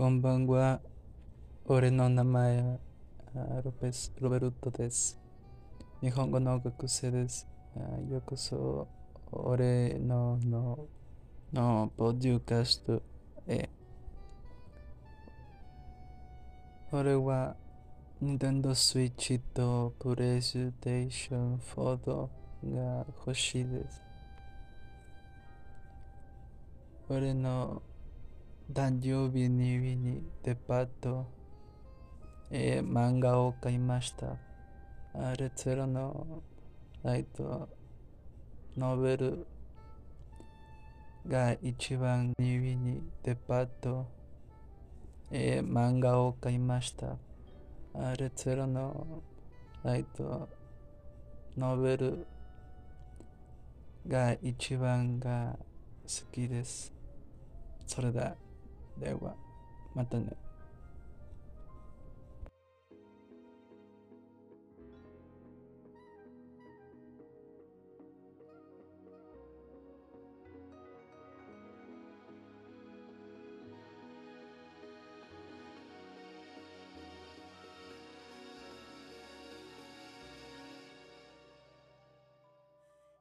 こんばんは。俺の名前はロペスロベルトです。日本語の学生です。ようこそ俺のののポッドキャストへ。俺は Nintendo Switch と PlayStation 4が欲しいです。俺の誕生日ににデパートへ漫画を買いました。あレツェロのライトノベルが一番ににデパートへ漫画を買いました。あレツェロのライトノベルが一番が好きです。それだ。では、またね。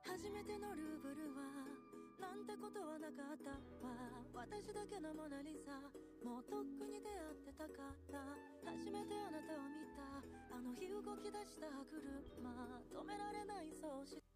初めてのルーブルはなんてことはなかったわ。私だけのモナリザ。もうとっくに出会ってたから。初めてあなたを見た。あの日動き出した歯車。止められないそうして